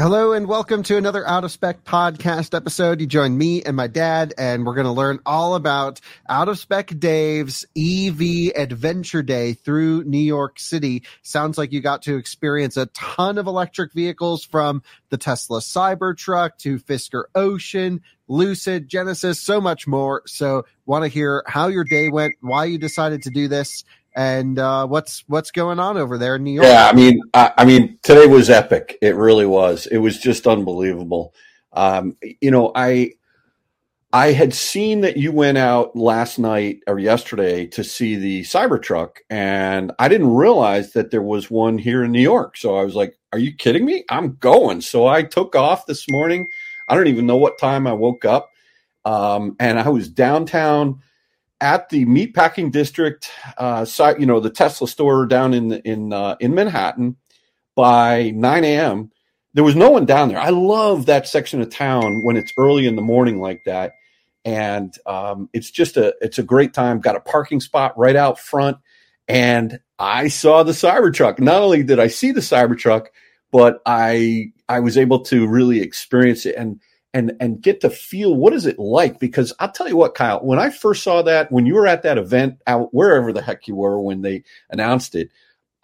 Hello and welcome to another Out of Spec podcast episode. You join me and my dad, and we're going to learn all about Out of Spec Dave's EV Adventure Day through New York City. Sounds like you got to experience a ton of electric vehicles from the Tesla Cybertruck to Fisker Ocean, Lucid, Genesis, so much more. So, want to hear how your day went, why you decided to do this, and uh, what's what's going on over there in New York. Yeah, I mean, I, I mean, today was epic. It really was. It was just unbelievable. Um, you know, I I had seen that you went out last night or yesterday to see the Cybertruck, and I didn't realize that there was one here in New York. So I was like, "Are you kidding me? I'm going." So I took off this morning. I don't even know what time I woke up, um, and I was downtown at the meatpacking district uh, site, you know, the Tesla store down in in uh, in Manhattan by 9 a.m. There was no one down there. I love that section of town when it's early in the morning like that, and um, it's just a it's a great time. Got a parking spot right out front, and I saw the Cybertruck. Not only did I see the Cybertruck, but I I was able to really experience it and and and get to feel what is it like? Because I'll tell you what Kyle when I first saw that when you were at that event out wherever the heck you were when they announced it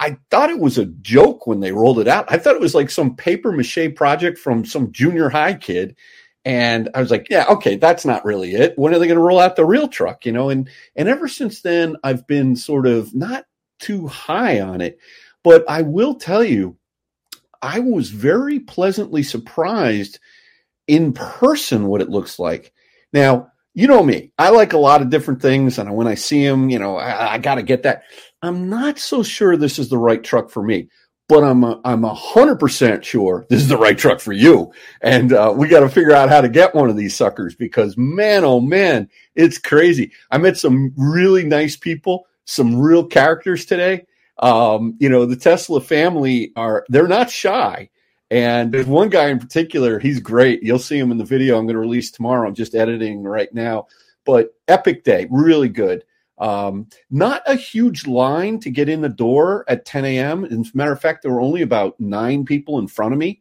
I thought it was a joke when they rolled it out. I thought it was like some paper mache project from some junior high kid. And I was like yeah okay that's not really it. When are they going to roll out the real truck you know? And and ever since then I've been sort of not too high on it. But I will tell you I was very pleasantly surprised in person what it looks like. Now, you know me, I like a lot of different things. And when I see them, you know, I, I got to get that. I'm not so sure this is the right truck for me, but I'm a, I'm a hundred percent sure this is the right truck for you. And uh, we got to figure out how to get one of these suckers because man, oh man, it's crazy. I met some really nice people, some real characters today. Um, you know, the Tesla family are, they're not shy. And there's one guy in particular, he's great. You'll see him in the video I'm going to release tomorrow. I'm just editing right now. But epic day, really good. Um, not a huge line to get in the door at 10 a.m. As a matter of fact, there were only about nine people in front of me,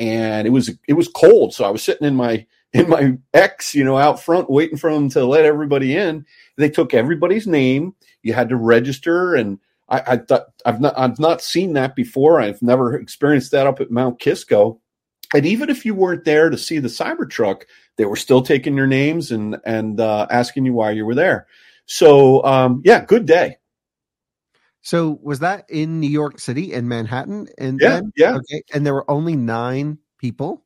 and it was it was cold. So I was sitting in my in my X, you know, out front waiting for them to let everybody in. They took everybody's name. You had to register and I, I I've not I've not seen that before. I've never experienced that up at Mount Kisco. And even if you weren't there to see the Cybertruck, they were still taking your names and and uh, asking you why you were there. So um, yeah, good day. So was that in New York City in Manhattan? And yeah, then, yeah. Okay, and there were only nine people.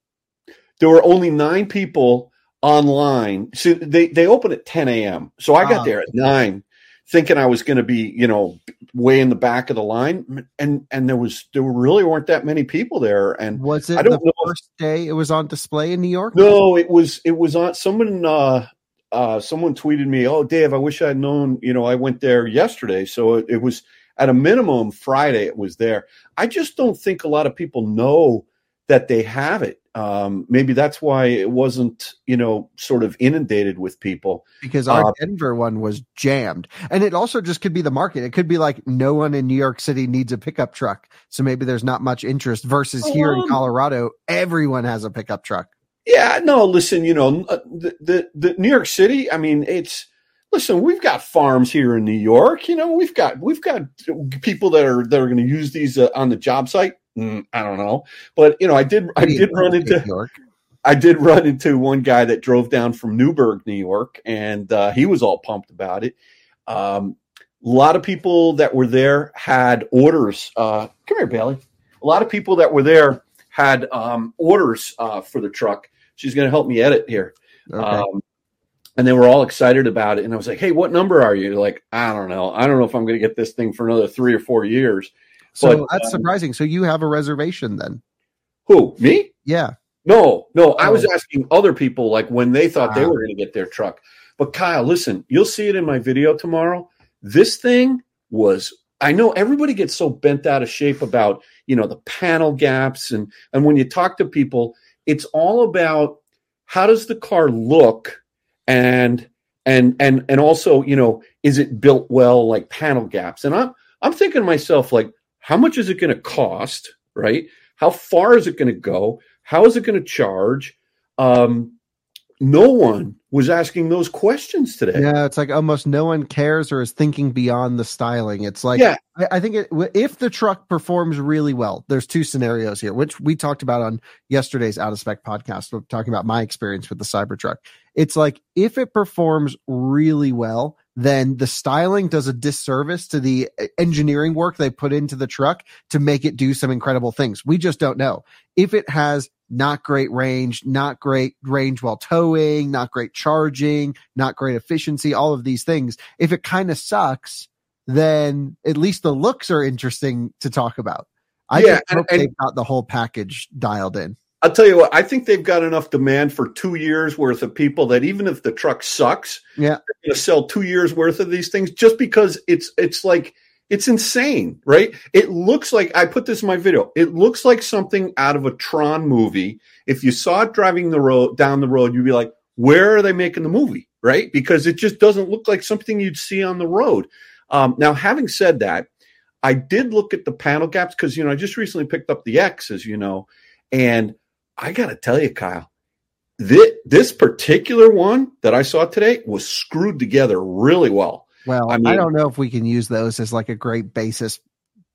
There were only nine people online. So they they open at 10 a.m. So I got Ah. there at nine, thinking I was going to be, you know, way in the back of the line, and and there was there really weren't that many people there. And Was it I don't the know if- first day it was on display in New York? No, it was it was on someone uh uh, someone tweeted me, "Oh, Dave, I wish I'd known. You know, I went there yesterday, so it, it was at a minimum Friday. It was there. I just don't think a lot of people know that they have it. Um, maybe that's why it wasn't, you know, sort of inundated with people. Because our Uh, Denver one was jammed. And it also just could be the market. It could be like no one in New York City needs a pickup truck. So maybe there's not much interest versus here in Um, Colorado, everyone has a pickup truck. Yeah, no, listen, you know, uh, the, the, the New York City, I mean, it's, listen, we've got farms here in New York, you know, we've got, we've got people that are, that are going to use these uh, on the job site. Mm, I don't know. But, you know, I did, I did run into, New York. I did run into one guy that drove down from Newburgh, New York, and uh, he was all pumped about it. Um, a lot of people that were there had orders. Uh, come here, Bailey. A lot of people that were there had um, orders uh, for the truck. She's going to help me edit here. Okay. Um, and they were all excited about it. And I was like, hey, what number are you? Like, I don't know. I don't know if I'm going to get this thing for another three or four years. So but, that's um, surprising. So you have a reservation then? Who? Me? Yeah. No, no, I was asking other people like when they thought they were going to get their truck. But Kyle, listen, you'll see it in my video tomorrow. This thing was I know everybody gets so bent out of shape about, you know, the panel gaps and and when you talk to people, it's all about how does the car look and and and and also, you know, is it built well like panel gaps? And I'm I'm thinking to myself like how much is it going to cost, right? How far is it going to go? How is it going to charge? Um, no one was asking those questions today. Yeah, it's like almost no one cares or is thinking beyond the styling. It's like Yeah. I, I think it, if the truck performs really well, there's two scenarios here, which we talked about on yesterday's out of spec podcast. We're talking about my experience with the Cybertruck. It's like if it performs really well, then the styling does a disservice to the engineering work they put into the truck to make it do some incredible things. We just don't know if it has not great range, not great range while towing, not great charging, not great efficiency, all of these things. If it kind of sucks, then at least the looks are interesting to talk about. I Yeah, just and- hope and- they've got the whole package dialed in. I'll tell you what, I think they've got enough demand for two years worth of people that even if the truck sucks, Yeah. they're to sell two years worth of these things just because it's it's like it's insane, right? It looks like I put this in my video. It looks like something out of a Tron movie. If you saw it driving the road down the road, you'd be like, "Where are they making the movie?" Right? Because it just doesn't look like something you'd see on the road. Um, now, having said that, I did look at the panel gaps because you know I just recently picked up the X, as you know, and I got to tell you, Kyle, this, this particular one that I saw today was screwed together really well. Well, I mean, I, don't know if we can use those as like a great basis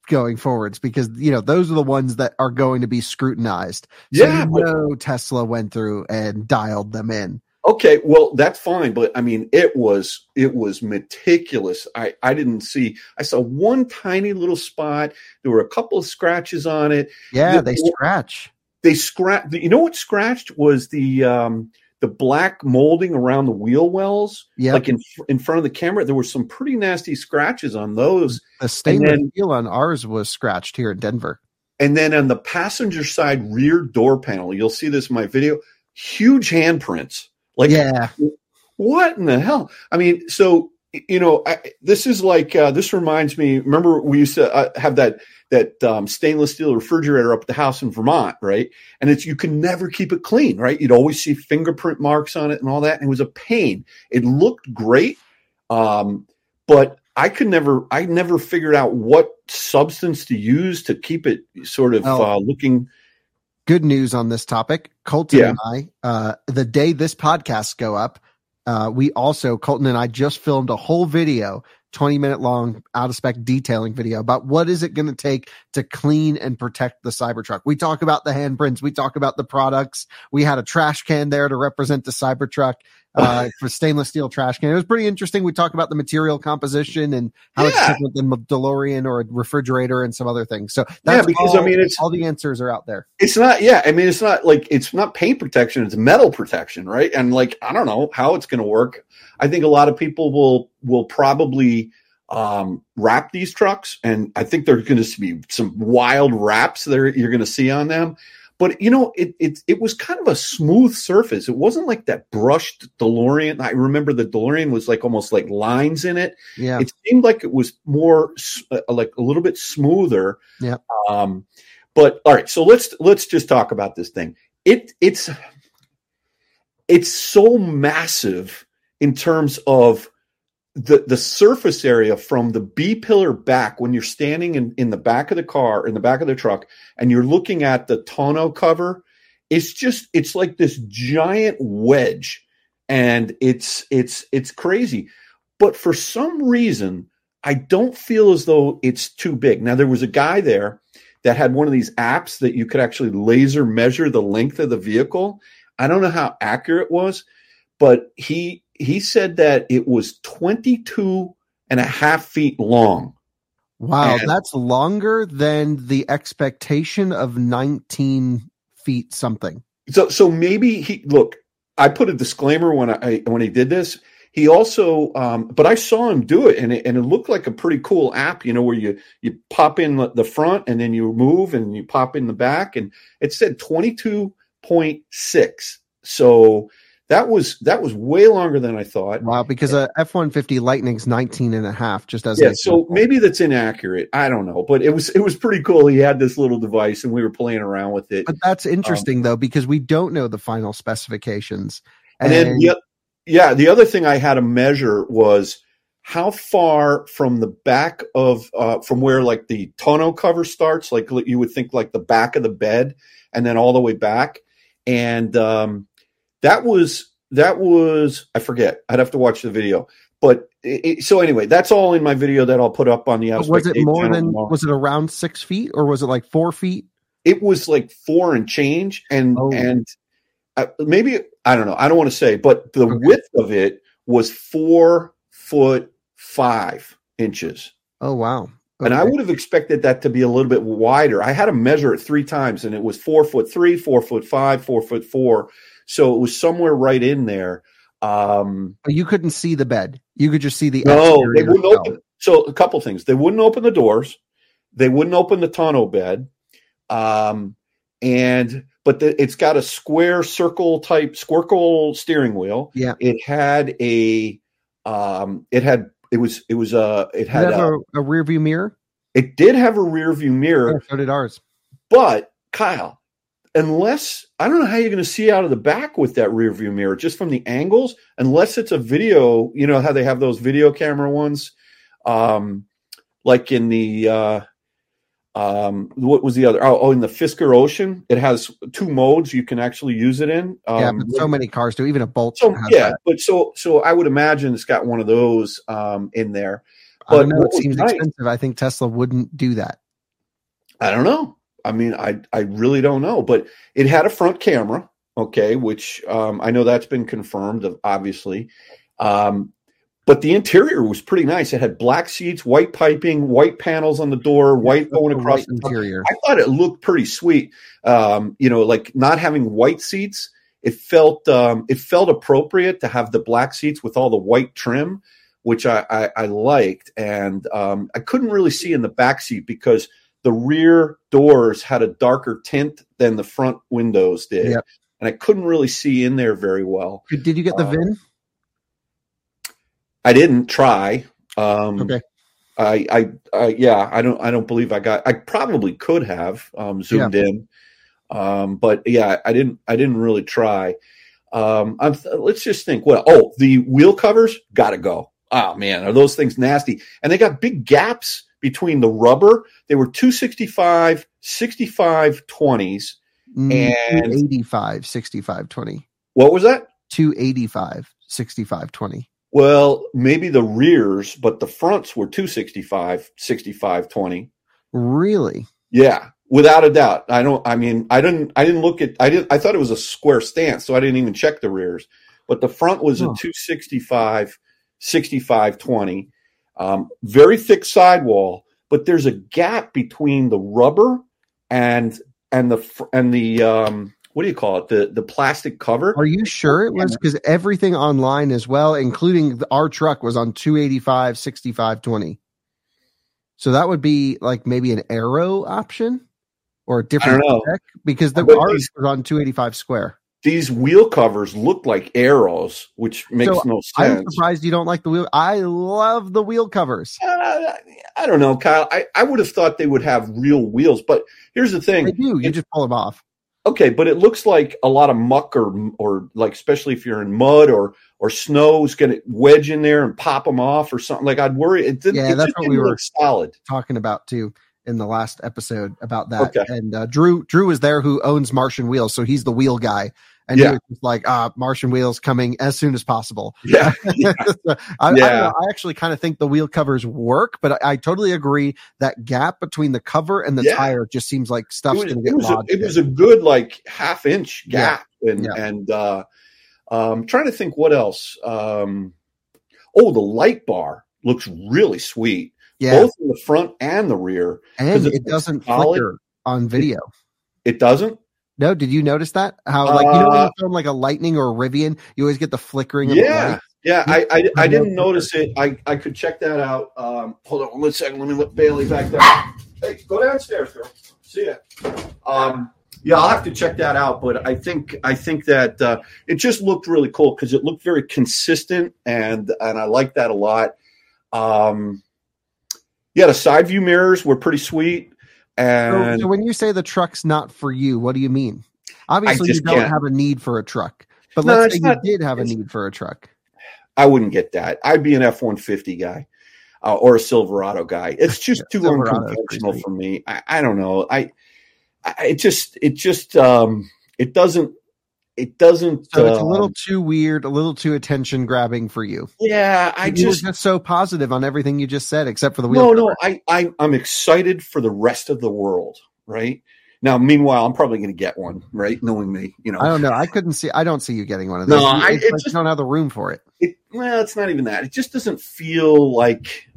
going forwards because you know those are the ones that are going to be scrutinized. So Yeah, you but- Tesla went through and dialed them in. Okay, well that's fine, but I mean it was it was meticulous. I I didn't see I saw one tiny little spot. There were a couple of scratches on it. Yeah, The- they scratch. They scratched. You know what scratched was the um the black molding around the wheel wells. Yeah, Like in in front of the camera, there were some pretty nasty scratches on those. the stainless then- steel on ours was scratched here in Denver. And then on the passenger side rear door panel, you'll see this in my video. Huge handprints. Like yeah, what in the hell? I mean, so you know, I, this is like uh, this reminds me. Remember, we used to uh, have that that um, stainless steel refrigerator up at the house in Vermont, right? And it's you can never keep it clean, right? You'd always see fingerprint marks on it and all that, and it was a pain. It looked great, um, but I could never, I never figured out what substance to use to keep it sort of uh, looking. good news on this topic. Colton Yeah. and I, uh, the day this podcast go up, uh, we also Colton and I just filmed a whole video, twenty minute long, out of spec detailing video about what is it going to take to clean and protect the Cybertruck. We talk about the handprints, we talk about the products. We had a trash can there to represent the Cybertruck. Uh, for stainless steel trash can. It was pretty interesting. We talked about the material composition and how it's different than a DeLorean or a refrigerator and some other things. So Yeah, that's because, I mean, it's- all the answers are out there. It's not, yeah. I mean, it's not like it's not paint protection; it's metal protection, right? And like, I don't know how it's going to work. I think a lot of people will will probably um, wrap these trucks, and I think there's going to be some wild wraps there you're going to see on them. but you know, it it it was kind of a smooth surface. It wasn't like that brushed DeLorean. I remember the DeLorean was like almost like lines in it. Yeah. It seemed like it was more uh, like a little bit smoother. Yeah. Um, but all right, so let's let's just talk about this thing. It it's it's so massive in terms of the the surface area from the B pillar back when you're standing in, in the back of the car in the back of the truck and you're looking at the tonneau cover it's just it's like this giant wedge. And it's it's it's crazy. But for some reason I don't feel as though it's too big. Now there was a guy there that had one of these apps that you could actually laser measure the length of the vehicle. I don't know how accurate it was but he he said that it was 22 and a half feet long. Wow, And- that's longer than the expectation of 19 feet something. So so maybe he look, I put a disclaimer when I when he did this. He also um but I saw him do it and it and it looked like a pretty cool app, you know, where you you pop in the- the front and then you move and you pop in the back and it said 22.6. So that was that was way longer than I thought. Wow, because a F-150 Lightning's 19 and a half, just as yeah so maybe that's inaccurate. I don't know but it was it was pretty cool. He had this little device and we were playing around with it. But that's interesting though, because we don't know the final specifications. and then the, o- yeah the other thing i had to measure was how far from the back of uh, from where like the tonneau cover starts like you would think like the back of the bed and then all the way back. And um, that was that was i forget i'd have to watch the video but it, so anyway that's all in my video that i'll put up on the was it more than tomorrow. was it around six feet or was it like four feet? it was like four and change and Oh. and uh, maybe i don't know i don't want to say but the Okay. width of it was four foot five inches Oh wow. and i would have expected that to be a little bit wider i had to measure it three times and it was four foot three four foot five four foot four so it was somewhere right in there um But you couldn't see the bed. You could just see the no they wouldn't open so a couple things they wouldn't open the doors they wouldn't open the tonneau bed um and but the, it's got a square circle type squircle steering wheel Yeah. it had a um it had it was it was a it Did it had a, a, rear view mirror? it did have a rear view mirror so did ours. but kyle unless i don't know how you're going to see out of the back with that rear view mirror just from the angles unless it's a video you know how they have those video camera ones um like in the uh um what was the other oh, oh in the fisker ocean it has two modes you can actually use it in um yeah, but so many cars do. Even a Bolt. so yeah that. but so so i would imagine it's got one of those um in there I but know. It seems nice- expensive. I think Tesla wouldn't do that. I don't know. I mean, I I really don't know, but it had a front camera, okay, which um, I know that's been confirmed, obviously. Um, but the interior was pretty nice. It had black seats, white piping, white panels on the door, white going across the interior. I thought it looked pretty sweet. Um, you know, like not having white seats, it felt um, it felt appropriate to have the black seats with all the white trim, which I, I, I liked. And um, I couldn't really see in the back seat because the rear doors had a darker tint than the front windows did, Yep. and I couldn't really see in there very well. Did you get the Uh, VIN? I didn't try. Um, Okay. I, I, I, yeah, I don't, I don't believe I got. I probably could have um, zoomed in, um, but yeah, I didn't, I didn't really try. Um, I'm, let's just think. Well, oh, the wheel covers got to go. Oh man, are those things nasty? And they got big gaps between the rubber. They were 265, 65 20s. Mm, and- 285, 65, 20. What was that? 285, 65, 20. Well, maybe the rears, but the fronts were 265, 65 20. Really? Yeah, without a doubt. I don't. I mean, I didn't. I didn't look at. I didn't. I thought it was a square stance, so I didn't even check the rears. But the front was a Huh. 265, 65, 20. Um, very thick sidewall, but there's a gap between the rubber and and the and the um, what do you call it? The the plastic cover. Are you sure it was? Because everything online as well, including the, our truck, was on 285, 65, 20. So that would be like maybe an Aero option or a different? Because the ours was on 285 square. These wheel covers look like arrows, which makes So, no sense. I'm surprised you don't like the wheel. I love the wheel covers. Uh, I don't know, Kyle. I, I would have thought they would have real wheels, but here's the thing. They do. You It- just pull them off. Okay, but it looks like a lot of muck or or like especially if you're in mud or or snow is going to wedge in there and pop them off or something. Like I'd worry. It didn't. Yeah, it that's what we were- solid. talking about too in the last episode about that. Okay. And uh, Drew Drew is there who owns Martian Wheels, so he's the wheel guy. And Yeah. just like, uh, Martian Wheels coming as soon as possible. Yeah, yeah. So, I, I, Yeah. know, I actually kind of think the wheel covers work, but I, I totally agree that gap between the cover and the Yeah. tire just seems like It stuff's going to it, get was a, lodged. it was a good like half inch gap, and and uh, um, trying to think what else. Um, oh, the light bar looks really sweet, yeah, both in the front and the rear. and it doesn't solid. flicker on video. It doesn't. No, did you notice that? How like you know when Uh, you film like a lightning or a Rivian, you always get the flickering of the Yeah, light. yeah. I, I, I didn't notice it. I, I could check that out. Um, hold on one second. Let me let Bailey back there. Hey, go downstairs, girl. See ya. Um, yeah, I'll have to check that out. But I think I think that uh, it just looked really cool because it looked very consistent, and and I like that a lot. Um, yeah, the side view mirrors were pretty sweet, and so when you say the truck's not for you, what do you mean? Obviously, you don't can't. have a need for a truck, but No, let's say not- you did have a need for a truck. I wouldn't get that. I'd be an F one fifty guy uh, or a Silverado guy. It's just too Silverado's unconventional for me. I, I don't know. I, I it just it just um it doesn't it doesn't. So it's a little um, too weird, a little too attention grabbing for you. yeah. I you just just so positive on everything you just said, except for the wheel. no no. I, I I'm excited for the rest of the world. Right now, meanwhile, I'm probably going to get one. Right, knowing me, you know. I don't know. I couldn't see. I don't see you getting one of No, those. You- I- like just- don't have the room for it. it well it's not even that it just doesn't feel like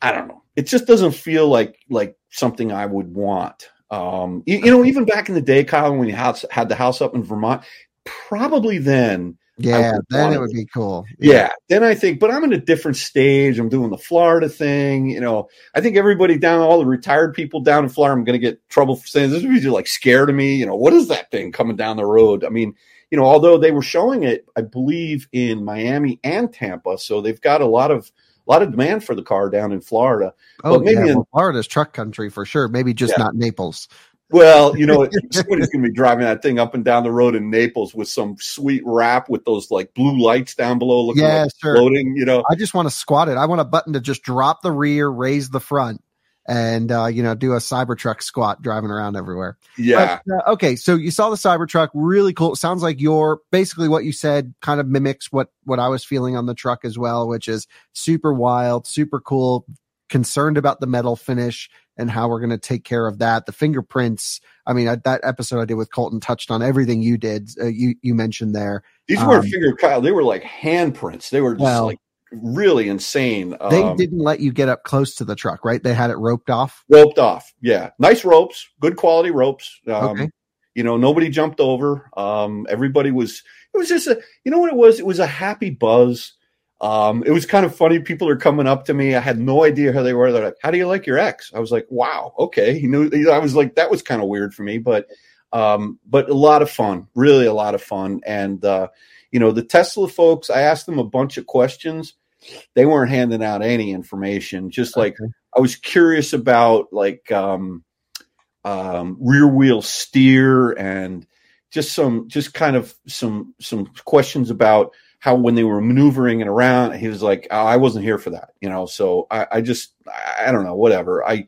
i don't know it just doesn't feel like like something i would want um you, you know even back in the day kyle when you had, had the house up in vermont probably then Yeah, then it would be cool. yeah. then i think but i'm in a different stage i'm doing the florida thing you know i think everybody down all the retired people down in florida i'm going to get trouble for saying this is like scared of me you know what is that thing coming down the road i mean you know although they were showing it i believe in miami and tampa so they've got a lot of a lot of demand for the car down in florida Oh, But maybe yeah. in- well, Florida's truck country for sure. Maybe just Yeah. not Naples. well you know somebody's going to be driving that thing up and down the road in naples with some sweet wrap with those like blue lights down below looking Yeah, like sure. floating you know I just want to squat it. I want a button to just drop the rear, raise the front, and uh, you know do a Cybertruck squat driving around everywhere. yeah But, uh, okay, so you saw the Cybertruck, really cool. It sounds like your basically what you said kind of mimics what what I was feeling on the truck as well, which is super wild, super cool. Concerned about the metal finish and how we're going to take care of that. The fingerprints. I mean, I, that episode I did with Colton touched on everything you did. Uh, you you mentioned there. These weren't Um, finger Kyle. They were like handprints. They were just Well, like really insane. They Um, didn't let you get up close to the truck, right? They had it roped off. roped off. Yeah, nice ropes, good quality ropes. Um, Okay. You know, nobody jumped over. Um, everybody was. It was just a. You know what it was? It was a happy buzz. Um, it was kind of funny. People are coming up to me. I had no idea who they were. They're like, "How do you like your ex?" I was like, "Wow, okay." You know, I was like, that was kind of weird for me, but um, but a lot of fun, really a lot of fun. And uh, you know, the Tesla folks, I asked them a bunch of questions. They weren't handing out any information. Just like Okay. I was curious about, like um, um, rear wheel steer and just some, just kind of some some questions about how when they were maneuvering and around. He was like, oh, "I wasn't here for that," you know. So I, I just, I don't know, whatever. I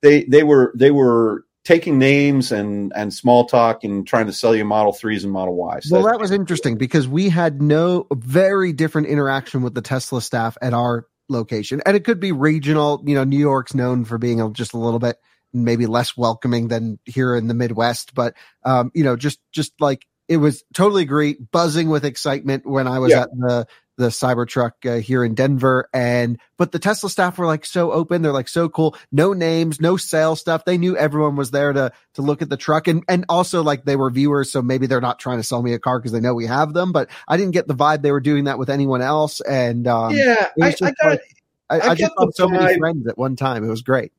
they they were they were taking names and and small talk and trying to sell you Model Threes and Model Ys. Well, That's- that was interesting because we had no very different interaction with the Tesla staff at our location. And it could be regional. You know, New York's known for being just a little bit maybe less welcoming than here in the Midwest. But, um, you know, just, just like it was totally great, buzzing with excitement when I was Yeah. at the, the Cybertruck uh, here in Denver. And, but the Tesla staff were like so open. They're like so cool. No names, no sales stuff. They knew everyone was there to, to look at the truck. And, and also like they were viewers. So maybe they're not trying to sell me a car because they know we have them, but I didn't get the vibe they were doing that with anyone else. And, um, yeah, I, I just got like- I, I I just saw so many friends at one time. It was great.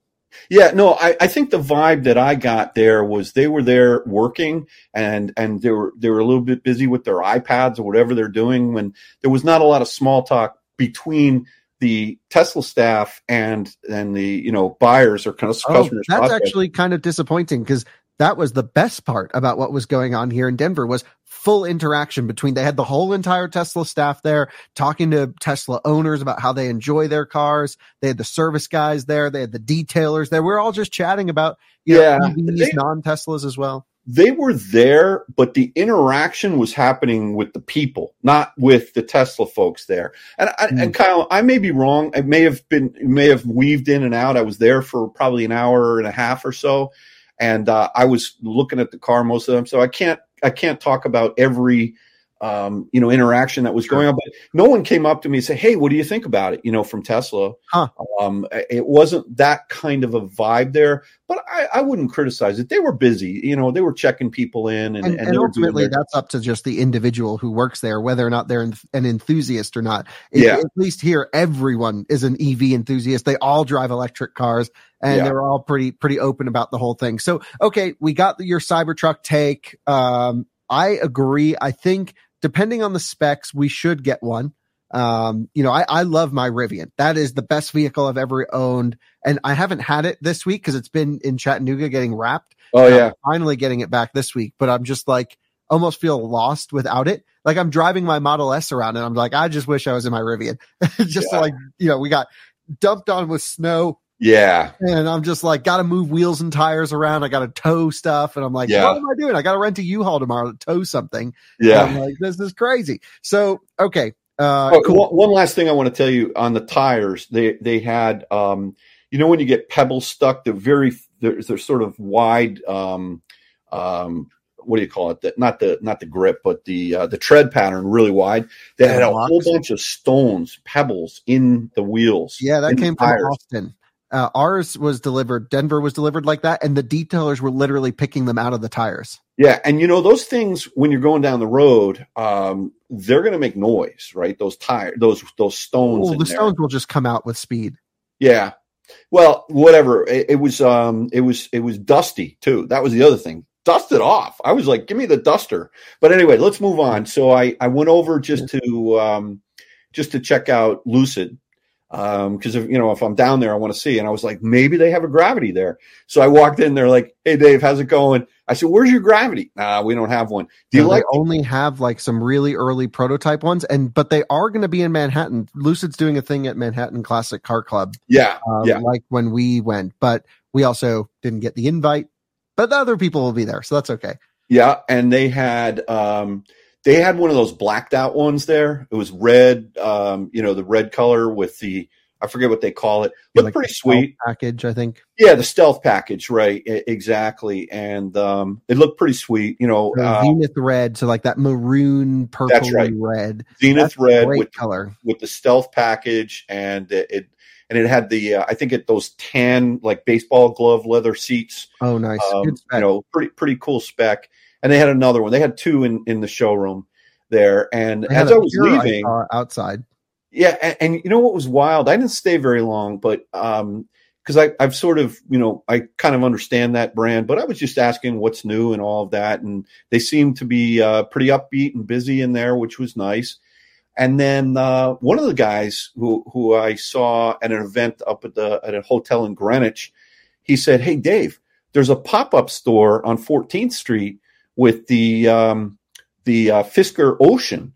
Yeah, no, I, I think the vibe that I got there was they were there working and and they were they were a little bit busy with their iPads or whatever they're doing when there was not a lot of small talk between the Tesla staff and and the you know buyers or kind of oh, customers. That's prospects. actually kind of disappointing because that was the best part about what was going on here in Denver was full interaction between they had the whole entire Tesla staff there talking to Tesla owners about how they enjoy their cars. They had the service guys there. They had the detailers there. We are all just chatting about you yeah, know, EVs, non-Teslas as well they were there, but the interaction was happening with the people, not with the Tesla folks there. And I, mm. and Kyle, I may be wrong. I may have been may have weaved in and out. I was there for probably an hour and a half or so, and uh, I was looking at the car most of them. So I can't I can't talk about every um, you know, interaction that was going on. But no one came up to me and said, "Hey, what do you think about it?" You know, from Tesla. Huh. Um, it wasn't that kind of a vibe there, but I, I, wouldn't criticize it. They were busy. You know, they were checking people in, and, and, and, and ultimately, that's up to just the individual who works there, whether or not they're an enthusiast or not. It, yeah. At least here, everyone is an EV enthusiast. They all drive electric cars. And yeah. they were all pretty pretty open about the whole thing. So okay, we got your Cybertruck take. Um, I agree. I think depending on the specs, we should get one. Um, you know, I, I love my Rivian. That is the best vehicle I've ever owned. And I haven't had it this week because it's been in Chattanooga getting wrapped. Oh, yeah. I'm finally getting it back this week, but I'm just like, almost feel lost without it. Like I'm driving my Model S around and I'm like, I just wish I was in my Rivian. just yeah. like, you know, we got dumped on with snow yeah. And I'm just like, got to move wheels and tires around. I got to tow stuff. And I'm like, yeah. what am I doing? I got to rent a U-Haul tomorrow to tow something. Yeah. And I'm like, this is crazy. So, okay. Uh, oh, cool. one, one, last thing I want to tell you on the tires, they, they had, um, you know, when you get pebbles stuck, they're very, they're, they're sort of wide, um, um, what do you call it? The, not the not the grip, but the uh, the tread pattern really wide. They had a whole bunch of stones, pebbles in the wheels. Yeah, that came from Austin. Uh, ours was delivered. Denver was delivered like that, and the detailers were literally picking them out of the tires. Yeah, and you know those things when you're going down the road, um, they're going to make noise, right? Those tire, those those stones. Oh, the there. stones will just come out with speed. Yeah. Well, whatever. It, it, was um, it was it was dusty too. That was the other thing. Dusted off. I was like, give me the duster. But anyway, let's move on. So I I went over just to um, just to check out Lucid because um, if you know if I'm down there, I want to see. And I was like, maybe they have a gravity there. So I walked in. They're like, "Hey, Dave, how's it going?" I said, "Where's your gravity?" Nah, we don't have one. Do you no, like? only have like some really early prototype ones, and but they are going to be in Manhattan. Lucid's doing a thing at Manhattan Classic Car Club. Yeah, um, yeah. Like when we went, but we also didn't get the invite. But the other people will be there, so that's okay. Yeah, and they had. um they had one of those blacked out ones there. It was red, um, you know, the red color with the I forget what they call it. Looked like pretty sweet package, I think. Yeah, the stealth package, right? I- exactly, and um, it looked pretty sweet. You know, uh, Zenith red, so like that maroon purple that's right. red. Zenith that's red with color with the stealth package, and it, it and it had the uh, I think it those tan like baseball glove leather seats. Oh, nice. Um, you know, pretty pretty cool spec and they had another one. They had two in in the showroom there. And as I was leaving outside, yeah, and, and, you know what was wild? I didn't stay very long, but um, because I I've sort of you know I kind of understand that brand, but I was just asking what's new and all of that, and they seemed to be uh, pretty upbeat and busy in there, which was nice. And then uh, one of the guys who who I saw at an event up at the at a hotel in Greenwich, he said, "Hey Dave, there's a pop up store on 14th Street with the um, the uh, Fisker Ocean,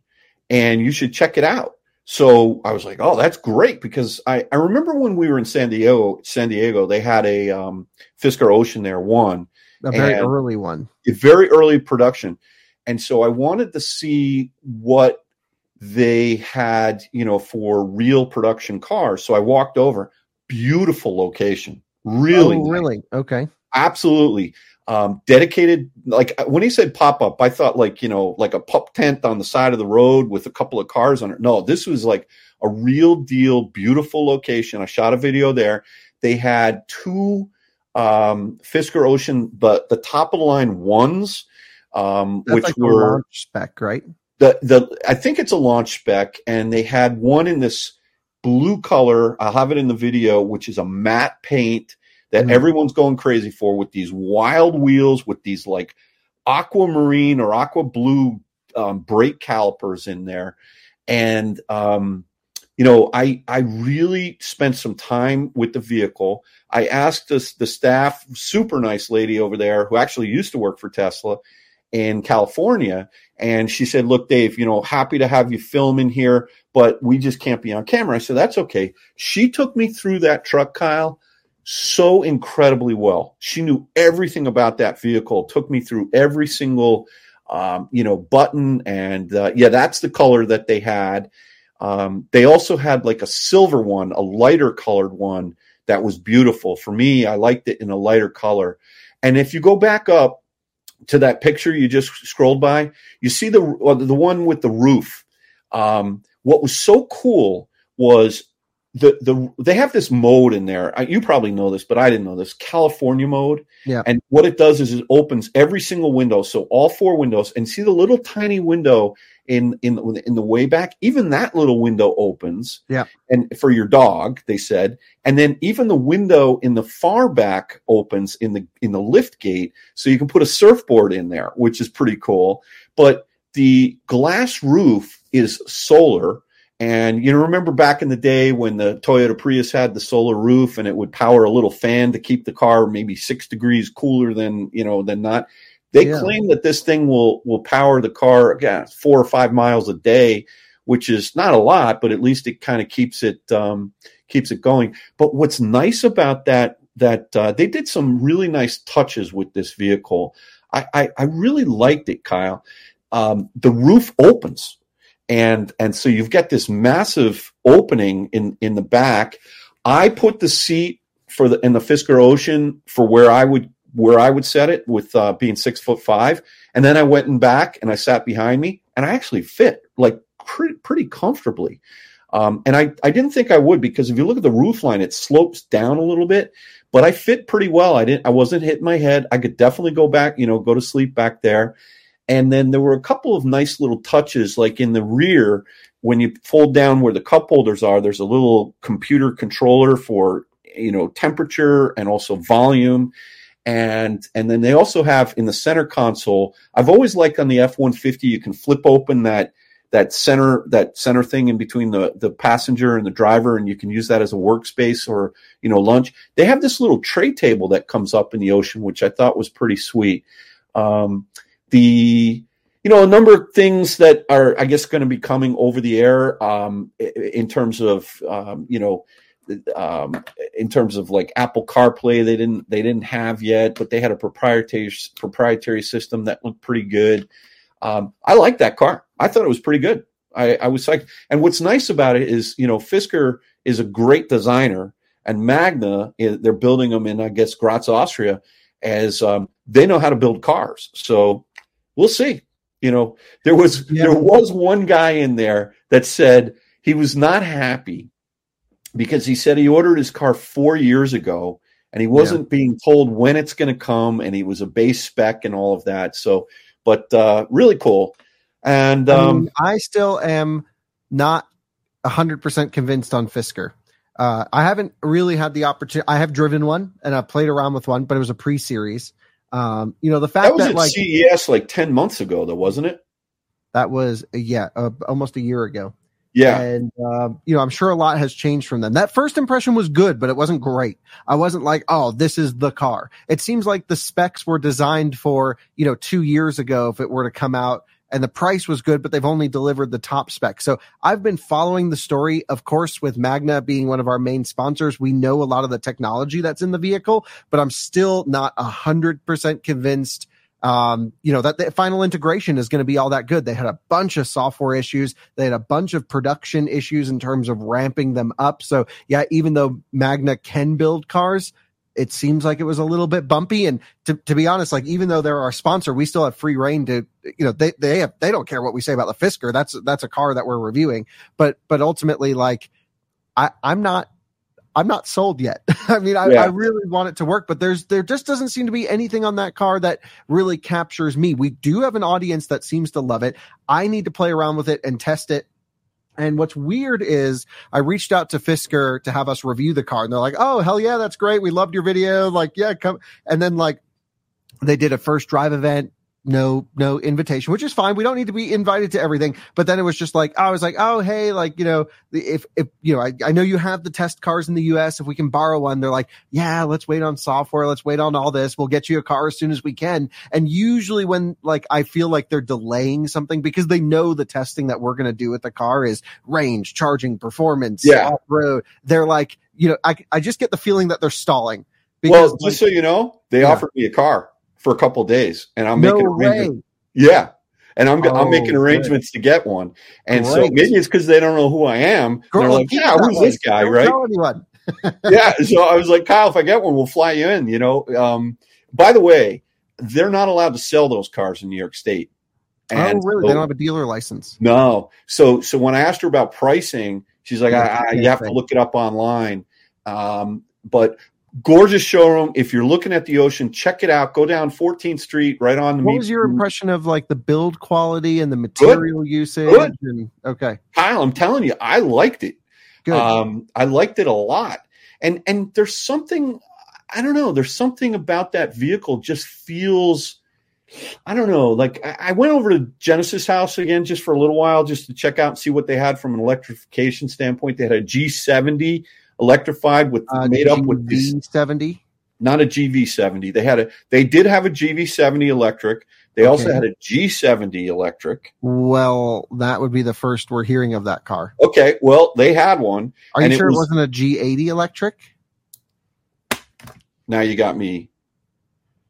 and you should check it out. So I was like, oh, that's great because I, I remember when we were in San Diego, San Diego, they had a um, Fisker Ocean there, one. A very early one, a very early production, and so I wanted to see what they had, you know, for real production cars. So I walked over, beautiful location, really, oh, really, nice. okay, absolutely um, dedicated like uh, when he said pop up i thought like you know like a pup tent on the side of the road with a couple of cars on it. No this was like a real deal beautiful location. I shot a video there. They had two um, fisker ocean but the top of the line ones um, which like were launch spec right? The the i think it's a launch spec and they had one in this blue color. I'll have it in the video which is a matte paint that mm. everyone's going crazy for with these wild wheels with these like aquamarine or aqua blue um, brake calipers in there. And, um, you know, I, I really spent some time with the vehicle. I asked this, the staff, super nice lady over there who actually used to work for Tesla in California. And she said, look, Dave, you know, happy to have you film in here, but we just can't be on camera. I said, that's okay. She took me through that truck, Kyle, so incredibly well. She knew everything about that vehicle, took me through every single, um, you know, button. And uh, yeah, that's the color that they had. Um, they also had like a silver one, a lighter colored one that was beautiful. For me, I liked it in a lighter color. And if you go back up to that picture you just scrolled by, you see the the one with the roof. Um, what was so cool was the the they have this mode in there. You probably know this, but I didn't know this. California mode. Yeah. And what it does is it opens every single window, so all four windows, and see the little tiny window in in in the way back. Even that little window opens. Yeah. And for your dog, they said, and then even the window in the far back opens in the in the lift gate, so you can put a surfboard in there, which is pretty cool. But the glass roof is solar and you know, remember back in the day when the Toyota Prius had the solar roof and it would power a little fan to keep the car maybe six degrees cooler than you know than not. They yeah. claim that this thing will will power the car again four or five miles a day, which is not a lot, but at least it kind of keeps it um, keeps it going. But what's nice about that that uh, they did some really nice touches with this vehicle. I, I, I really liked it, Kyle. Um, the roof opens and and so you've got this massive opening in in the back. I put the seat for the in the Fisker Ocean for where I would where I would set it with uh, being six foot five, and then I went in back and I sat behind me, and I actually fit like pretty pretty comfortably. Um, and I, I didn't think I would because if you look at the roof line, it slopes down a little bit, but I fit pretty well. I didn't I wasn't hitting my head. I could definitely go back, you know, go to sleep back there. And then there were a couple of nice little touches, like in the rear, when you fold down where the cup holders are, there's a little computer controller for, you know, temperature and also volume. And, and then they also have in the center console, I've always liked on the F-150, you can flip open that, that center, that center thing in between the, the passenger and the driver, and you can use that as a workspace or, you know, lunch. They have this little tray table that comes up in the ocean, which I thought was pretty sweet. Um, the you know a number of things that are i guess going to be coming over the air um, in terms of um, you know um, in terms of like apple carplay they didn't they didn't have yet but they had a proprietary proprietary system that looked pretty good. Um, i like that car. I thought it was pretty good. I, I was like and what's nice about it is you know fisker is a great designer and magna eh, they're building them in i guess graz austria as um, they know how to build cars. So we'll see. You know, there was yeah. there was one guy in there that said he was not happy because he said he ordered his car four years ago and he wasn't yeah. being told when it's going to come and he was a base spec and all of that. So, but uh, really cool. And um, I, mean, I still am not hundred percent convinced on Fisker. Uh, I haven't really had the opportunity. I have driven one and I played around with one, but it was a pre-series. Um, you know, the fact that was that at like CES like 10 months ago, though, wasn't it? That was, yeah, uh, almost a year ago. Yeah. And, um, you know, I'm sure a lot has changed from then. That first impression was good, but it wasn't great. I wasn't like, oh, this is the car. It seems like the specs were designed for, you know, two years ago if it were to come out and the price was good, but they've only delivered the top spec. So I've been following the story, of course, with Magna being one of our main sponsors. We know a lot of the technology that's in the vehicle, but I'm still not a hundred percent convinced. Um, you know, that the final integration is going to be all that good. They had a bunch of software issues. They had a bunch of production issues in terms of ramping them up. So yeah, even though Magna can build cars, it seems like it was a little bit bumpy. And to, to be honest, like even though they're our sponsor, we still have free reign to, you know, they, they have, they don't care what we say about the Fisker. That's, that's a car that we're reviewing. But, but ultimately, like I, I'm not, I'm not sold yet. I mean, I, yeah. I, really want it to work, but there's there just doesn't seem to be anything on that car that really captures me. We do have an audience that seems to love it. I need to play around with it and test it And what's weird is I reached out to Fisker to have us review the car and they're like, Oh, hell yeah, that's great. We loved your video. Like, yeah, come. And then like they did a first drive event no no invitation which is fine. We don't need to be invited to everything. But then it was just like i was like oh hey like you know if if you know I, I know you have the test cars in the us if we can borrow one they're like yeah let's wait on software. Let's wait on all this. We'll get you a car as soon as we can. And usually when like i feel like they're delaying something because they know the testing that we're going to do with the car is range charging performance Yeah. off road they're like you know I, I just get the feeling that they're stalling. Well, like, just so you know, they Yeah. offered me a car for a couple days, and I'm no making arrangements. Yeah, and I'm I'm Oh, making good. arrangements to get one. And so maybe it's because they don't know who I am. Girl, They're like, "Yeah, who's this guy?" Don't Right? tell anyone yeah. So I was like, Kyle, if I get one, we'll fly you in. You know. Um, by the way, they're not allowed to sell those cars in New York State. oh And really so- they don't have a dealer license no. So so when I asked her about pricing, she's like, I, I, you have to look it up online. Um, but gorgeous showroom. If you're looking at the ocean, check it out. Go down 14th Street, right on the. What was your impression of like the build quality and the material usage? Good. And, okay, Kyle, I'm telling you, I liked it. good. Um, I liked it a lot. And and there's something I don't know. There's something about that vehicle just feels. I don't know. Like I I went over to Genesis House again just for a little while, just to check out and see what they had from an electrification standpoint. They had a G70 electrified with uh, made up with this, seventy. not a GV70. They had a they did have a GV70 electric. They also had a G70 electric. Well, that would be the first we're hearing of that car. Okay, well they had one. Are you sure it, was- not a G eighty electric? Now you got me.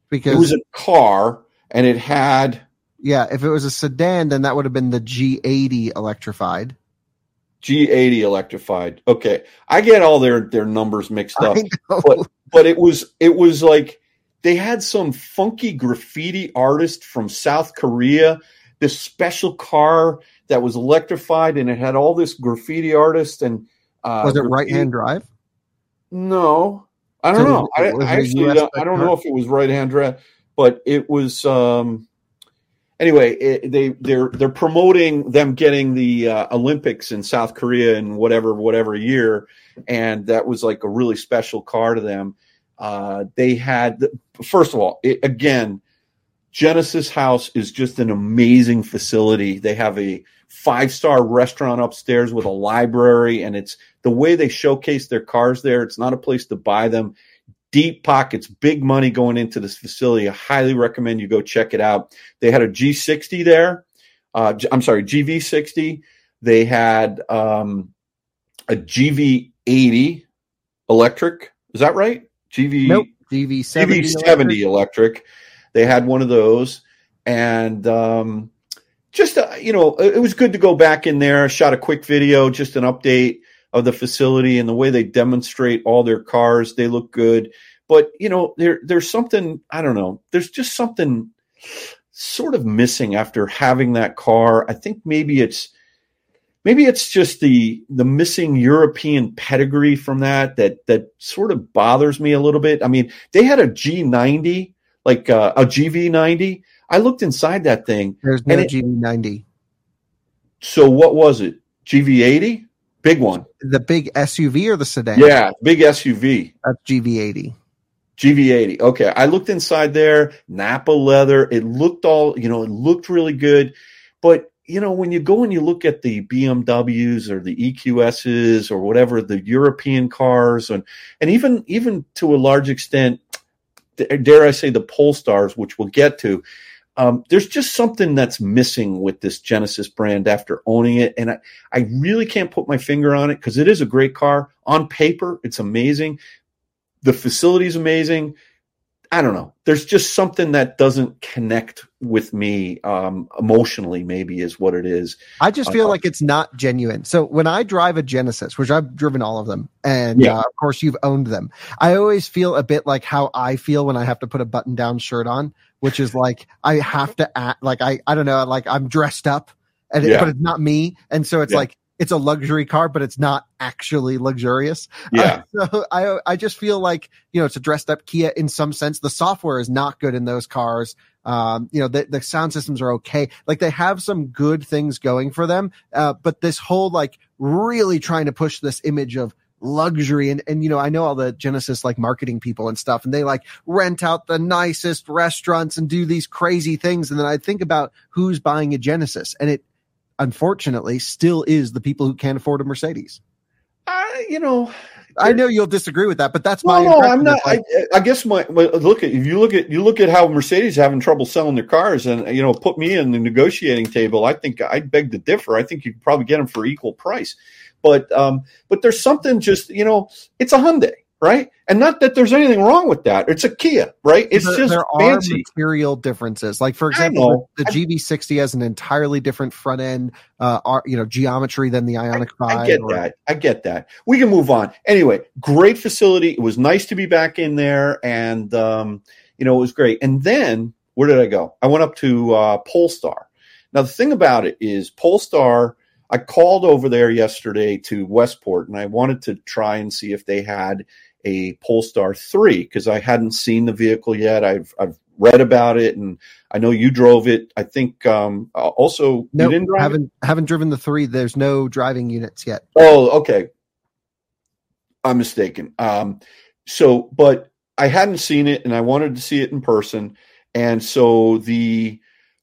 Because It was a car, and it had yeah, if it was a sedan, then that would have been the G eighty electrified. G80 electrified. Okay, I get all their their numbers mixed up, but but it was it was like they had some funky graffiti artist from South Korea. This special car that was electrified, and it had all this graffiti artist and uh, was it right hand drive? No, I don't So know. I, it I actually don't, I don't know if it was right hand drive, but it was. Um, anyway, it, they they're they're promoting them getting the uh, Olympics in South Korea in whatever whatever year, and that was like a really special car to them. Uh, they had first of all, it, again, Genesis House is just an amazing facility. They have a five star restaurant upstairs with a library, and it's the way they showcase their cars there. It's not a place to buy them. Deep pockets, big money going into this facility. I highly recommend you go check it out. They had a G60 there. Uh, I'm sorry, GV60. They had um, a GV80 electric. Is that right? GV Nope. GV seventy. GV70 electric. They had one of those, and um, just uh, you know, it was good to go back in there. Shot a quick video, just an update of the facility and the way they demonstrate all their cars. They look good, but you know, there there's something I don't know. There's just something sort of missing after having that car. I think maybe it's maybe it's just the the missing European pedigree from that that that sort of bothers me a little bit. I mean, they had a G90, like uh, a GV90. I looked inside that thing. There's no it- GV ninety. So what was it? GV80, big one. The big SUV or the sedan? Yeah, big SUV. that's GV eighty. GV80. Okay. I looked inside there, Napa leather. It looked all, you know, it looked really good. But, you know, when you go and you look at the BMWs or the EQSs or whatever, the European cars and, and even, even to a large extent, dare I say the Polestars, which we'll get to, um, there's just something that's missing with this Genesis brand after owning it. And I, I really can't put my finger on it because it is a great car. On paper, it's amazing. The facility is amazing. I don't know. There's just something that doesn't connect with me um, emotionally. Maybe is what it is. I just feel Uh, like it's not genuine. So when I drive a Genesis, which I've driven all of them, and Yeah. uh, of course you've owned them, I always feel a bit like how I feel when I have to put a button down shirt on, which is like I have to act like I I don't know, like I'm dressed up, and it, but it's not me, and so it's Yeah. like it's a luxury car, but it's not actually luxurious. Yeah, Uh, so I I just feel like you know it's a dressed up Kia in some sense. The software is not good in those cars. Um, you know, the, the sound systems are okay. Like they have some good things going for them. Uh, but this whole like really trying to push this image of luxury and and you know I know all the Genesis like marketing people and stuff and they like rent out the nicest restaurants and do these crazy things and then I think about who's buying a Genesis and it unfortunately still is the people who can't afford a Mercedes. I, you know, I know you'll disagree with that, but that's my. No, I'm not. I, I, guess my look at if you look at you look at how Mercedes having trouble selling their cars, and you know, put me in the negotiating table. I think I'd beg to differ. I think you could probably get them for equal price, but um, but there's something just you know, it's a Hyundai right? And not that there's anything wrong with that. It's a Kia, right? It's there, just there fancy. are material differences. Like for example, the, the GV60 has an entirely different front end, uh, you know, geometry than the Ioniq I, 5. I get or, that. I get that. We can move on. Anyway, great facility. It was nice to be back in there, and um, you know, it was great. And then where did I go? I went up to uh, Polestar. Now the thing about it is Polestar. I called over there yesterday to Westport, and I wanted to try and see if they had a Polestar 3 because I hadn't seen the vehicle yet. I've I've read about it and I know you drove it. I think um, also no, you didn't drive haven't it? haven't driven the 3. There's no driving units yet. Oh, okay. I'm mistaken. Um, so but I hadn't seen it and I wanted to see it in person and so the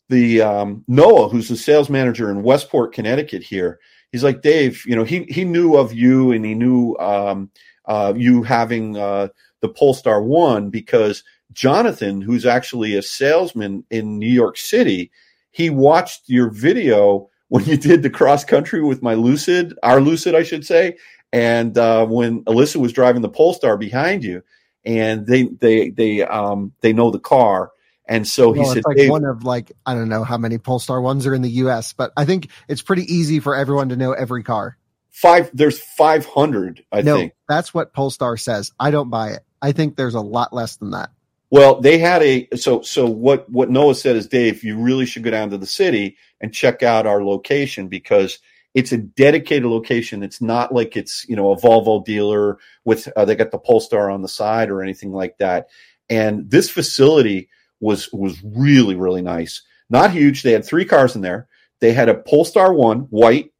the um, Noah who's the sales manager in Westport, Connecticut here, he's like Dave, you know, he he knew of you and he knew um, uh, you having uh, the Polestar One because Jonathan, who's actually a salesman in New York City, he watched your video when you did the cross country with my Lucid, our Lucid, I should say, and uh, when Alyssa was driving the Polestar behind you, and they they they um they know the car. And so he well, said, like one of like I don't know how many Polestar ones are in the U.S., but I think it's pretty easy for everyone to know every car five there's 500 i no, think. that's what polestar says. I don't buy it. I think there's a lot less than that. Well they had a so so what what noah said is dave you really should go down to the city and check out our location because it's a dedicated location. It's not like it's you know a volvo dealer with uh, they got the polestar on the side or anything like that. And this facility was was really really nice. Not huge. They had three cars in there. They had a polestar one white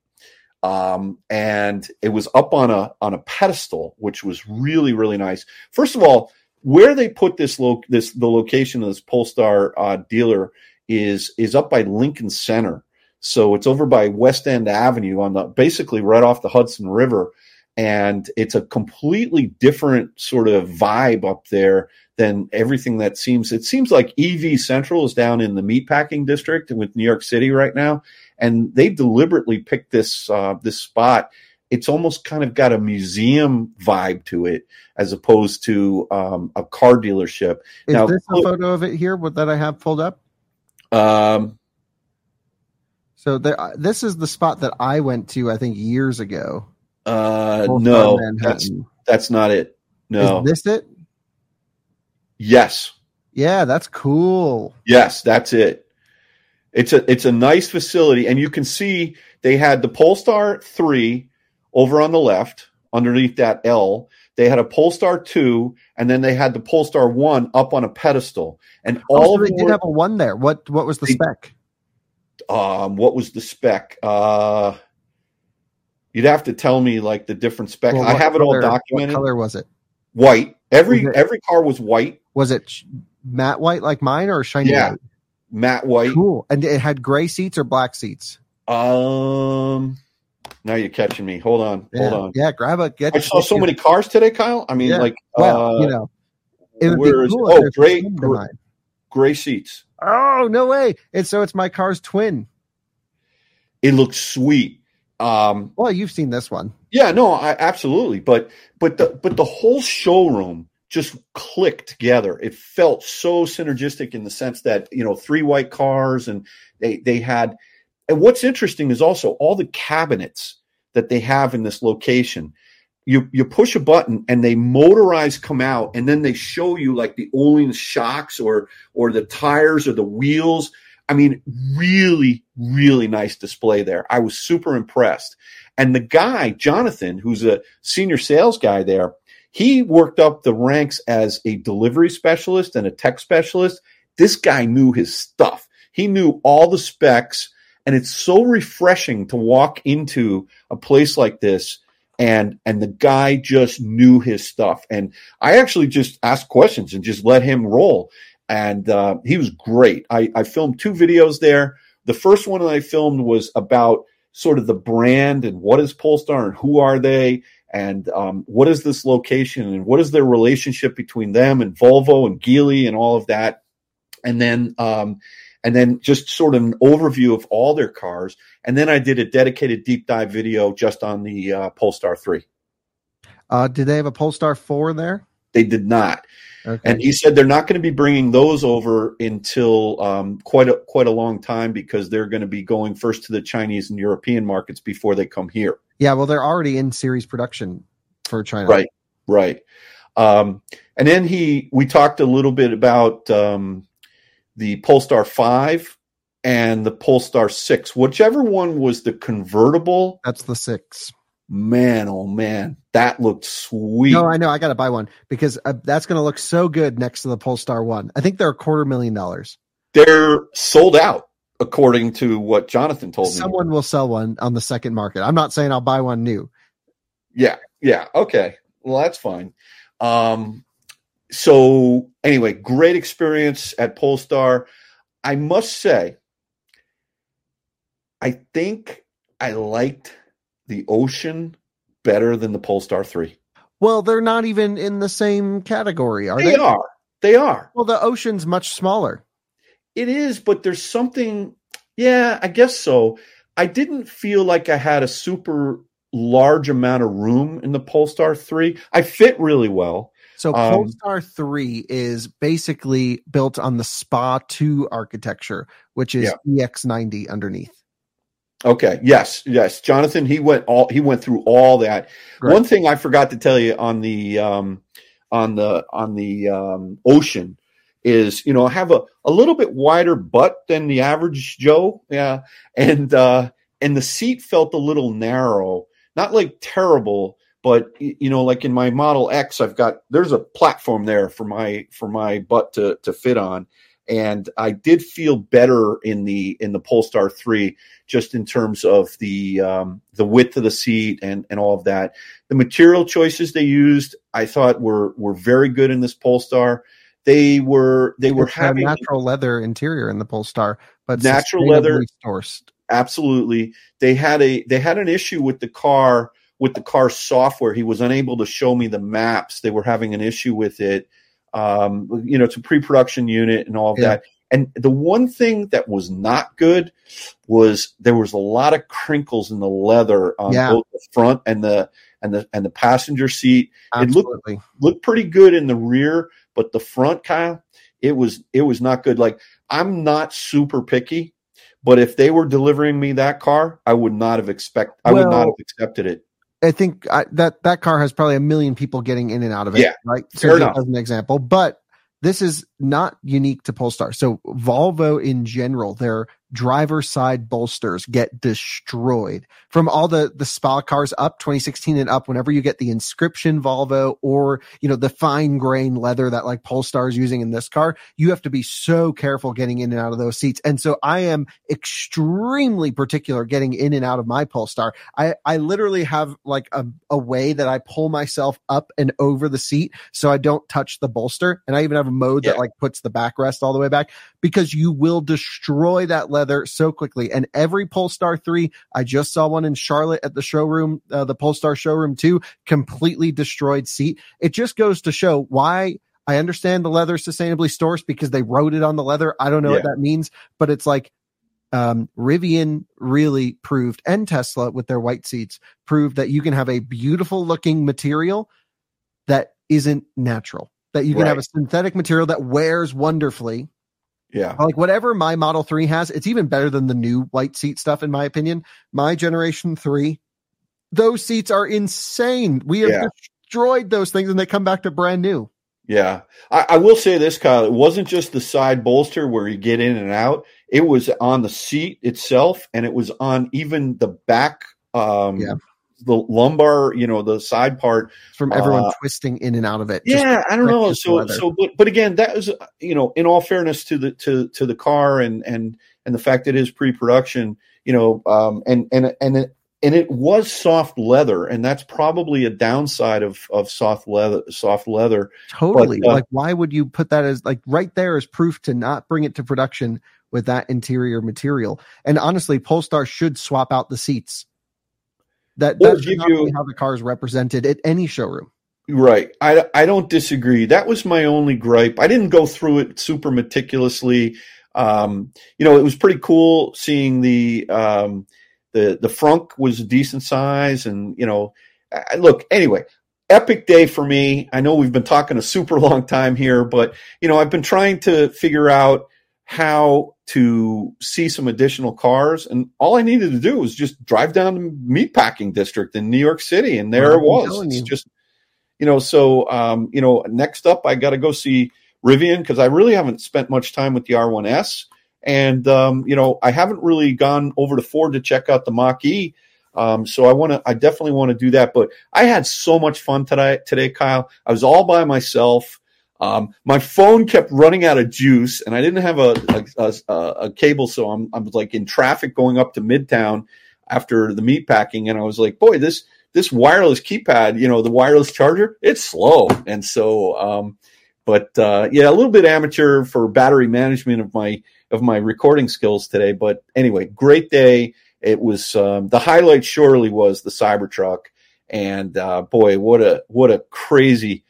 um, and it was up on a on a pedestal, which was really really nice. First of all, where they put this lo- this the location of this Polestar uh, dealer is is up by Lincoln Center, so it's over by West End Avenue on the basically right off the Hudson River, and it's a completely different sort of vibe up there than everything that seems. It seems like EV Central is down in the meatpacking district with New York City right now, and they deliberately picked this uh, this spot. It's almost kind of got a museum vibe to it, as opposed to um, a car dealership. Is now, this a photo of it here that I have pulled up? Um, so there, uh, this is the spot that I went to, I think, years ago. Uh, no, that's that's not it. No, is this it? Yes. Yeah, that's cool. Yes, that's it. It's a it's a nice facility, and you can see they had the Polestar three over on the left underneath that L. They had a Polestar two, and then they had the Polestar one up on a pedestal. And all oh, so they did have a one there. What what was the they, spec? Um, what was the spec? Uh, you'd have to tell me like the different specs. Well, I have color, it all documented. What color was it? White. Every it, every car was white. Was it matte white like mine or shiny yeah, white? Matte white. Cool. And it had gray seats or black seats? Um now you're catching me. Hold on. Yeah, hold on. Yeah, grab a get I saw so many cars today, Kyle. I mean, yeah. like well, uh, you know, it would where be cool is, oh gray gray, gray seats. Oh, no way. And so it's my car's twin. It looks sweet. Um well, you've seen this one. Yeah, no, I absolutely. But but the but the whole showroom just clicked together. It felt so synergistic in the sense that, you know, three white cars and they they had and what's interesting is also all the cabinets that they have in this location. You you push a button and they motorized come out and then they show you like the Öhlins shocks or or the tires or the wheels. I mean, really, really nice display there. I was super impressed. And the guy, Jonathan, who's a senior sales guy there, he worked up the ranks as a delivery specialist and a tech specialist. this guy knew his stuff. He knew all the specs, and it's so refreshing to walk into a place like this and and the guy just knew his stuff. And I actually just asked questions and just let him roll. And uh, he was great. I, I filmed two videos there. The first one that I filmed was about sort of the brand and what is Polestar and who are they and um, what is this location and what is their relationship between them and Volvo and Geely and all of that. And then um, and then just sort of an overview of all their cars. And then I did a dedicated deep dive video just on the uh, Polestar 3. Uh, did they have a Polestar 4 there? They did not. Okay. And he said they're not going to be bringing those over until um, quite a quite a long time because they're going to be going first to the Chinese and European markets before they come here. Yeah, well, they're already in series production for China. Right, right. Um, and then he we talked a little bit about um, the Polestar 5 and the Polestar 6, whichever one was the convertible. That's the 6. Man, oh man, that looked sweet. No, I know. I got to buy one because uh, that's going to look so good next to the Polestar 1. I think they're a quarter million dollars. They're sold out, according to what Jonathan told Someone me. Someone will sell one on the second market. I'm not saying I'll buy one new. Yeah, yeah. Okay. Well, that's fine. Um, so anyway, great experience at Polestar. I must say, I think I liked the Ocean better than the Polestar 3. Well, they're not even in the same category, are they? They are. They are. Well, the Ocean's much smaller. It is, but there's something. Yeah, I guess so. I didn't feel like I had a super large amount of room in the Polestar 3. I fit really well. So um, Polestar 3 is basically built on the SPA 2 architecture, which is yeah. EX90 underneath. Okay. Yes. Yes. Jonathan, he went all he went through all that. Right. One thing I forgot to tell you on the um on the on the um ocean is, you know, I have a, a little bit wider butt than the average Joe. Yeah. And uh and the seat felt a little narrow. Not like terrible, but you know like in my model x i've got there's a platform there for my for my butt to to fit on and i did feel better in the in the polestar 3 just in terms of the um, the width of the seat and and all of that the material choices they used i thought were were very good in this polestar they were they were it's having natural leather interior in the polestar but natural leather sourced absolutely they had a they had an issue with the car with the car software. He was unable to show me the maps. They were having an issue with it. Um, you know, it's a pre-production unit and all of yeah. that. And the one thing that was not good was there was a lot of crinkles in the leather on yeah. both the front and the and the and the passenger seat. Absolutely. It looked looked pretty good in the rear, but the front, Kyle, it was it was not good. Like I'm not super picky, but if they were delivering me that car, I would not have expect I well, would not have accepted it. I think I, that that car has probably a million people getting in and out of it. Yeah, right. So as an example, but this is not unique to Polestar. So Volvo in general, their driver side bolsters get destroyed. From all the the spa cars up 2016 and up whenever you get the inscription volvo or you know the fine grain leather that like polestar is using in this car you have to be so careful getting in and out of those seats. And so i am extremely particular getting in and out of my polestar. I i literally have like a, a way that i pull myself up and over the seat so i don't touch the bolster. And i even have a mode yeah. that like puts the backrest all the way back because you will destroy that leather so quickly. And every Polestar 3, I just saw one in Charlotte at the showroom, uh, the Polestar showroom too, completely destroyed seat. It just goes to show why I understand the leather sustainably sourced because they wrote it on the leather. I don't know yeah. what that means, but it's like um, Rivian really proved, and Tesla with their white seats proved that you can have a beautiful looking material that isn't natural. That you can right. have a synthetic material that wears wonderfully, yeah. Like whatever my Model 3 has, it's even better than the new white seat stuff, in my opinion. My Generation 3, those seats are insane. We have yeah. destroyed those things and they come back to brand new. Yeah. I, I, will say this, Kyle. It wasn't just the side bolster where you get in and out, it was on the seat itself and it was on even the back. Um, yeah. The lumbar, you know, the side part from everyone uh, twisting in and out of it. Yeah, I don't know. So, so, but, but again, that was, you know, in all fairness to the to to the car and and and the fact that it is pre-production, you know, um, and and and it and it was soft leather, and that's probably a downside of of soft leather. Soft leather. Totally. But, uh, like, why would you put that as like right there as proof to not bring it to production with that interior material? And honestly, Polestar should swap out the seats. That that should not you- be how the car is represented at any showroom. Right. I I don't disagree. That was my only gripe. I didn't go through it super meticulously. Um, you know, it was pretty cool seeing the um, the the frunk was a decent size, and you know, I, look anyway. Epic day for me. I know we've been talking a super long time here, but you know, I've been trying to figure out how to see some additional cars, and all I needed to do was just drive down the meatpacking district in New York City, and there Well, it was. It's you. just you know, so um, you know, next up I got to go see Rivian because I really haven't spent much time with the R1S, and um, you know, I haven't really gone over to Ford to check out the Mach E. Um, so I want to, I definitely want to do that. But I had so much fun today, today, Kyle. I was all by myself. Um, my phone kept running out of juice, and I didn't have a a, a, a cable, so I'm I'm like in traffic going up to Midtown after the meat packing, and I was like, boy, this this wireless keypad, you know, the wireless charger, it's slow, and so, um, but uh, yeah, a little bit amateur for battery management of my of my recording skills today. But anyway, great day. It was um, the highlight. Surely was the Cybertruck, and uh, boy, what a what a crazy,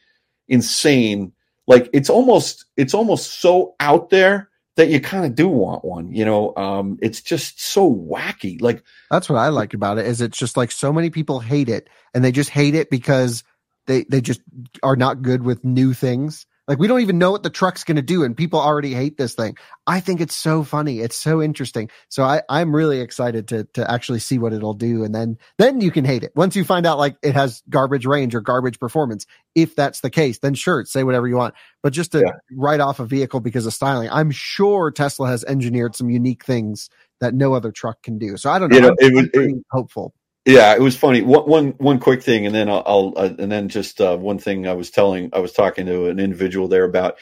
insane. Like it's almost it's almost so out there that you kind of do want one. You know, um, it's just so wacky. Like That's what I like about it. Is it's just like so many people hate it, and they just hate it because they they just are not good with new things. Like we don't even know what the truck's going to do, and people already hate this thing. I think it's so funny. It's so interesting. So I I'm really excited to to actually see what it'll do, and then then you can hate it once you find out like it has garbage range or garbage performance. If that's the case, then sure, say whatever you want. But just to Yeah. write off a vehicle because of styling, I'm sure Tesla has engineered some unique things that no other truck can do. So I don't know. You know, it was- I'm hopeful. Yeah, it was funny. One one one quick thing, and then I'll, I'll uh, and then just uh, one thing I was telling. I was talking to an individual there about.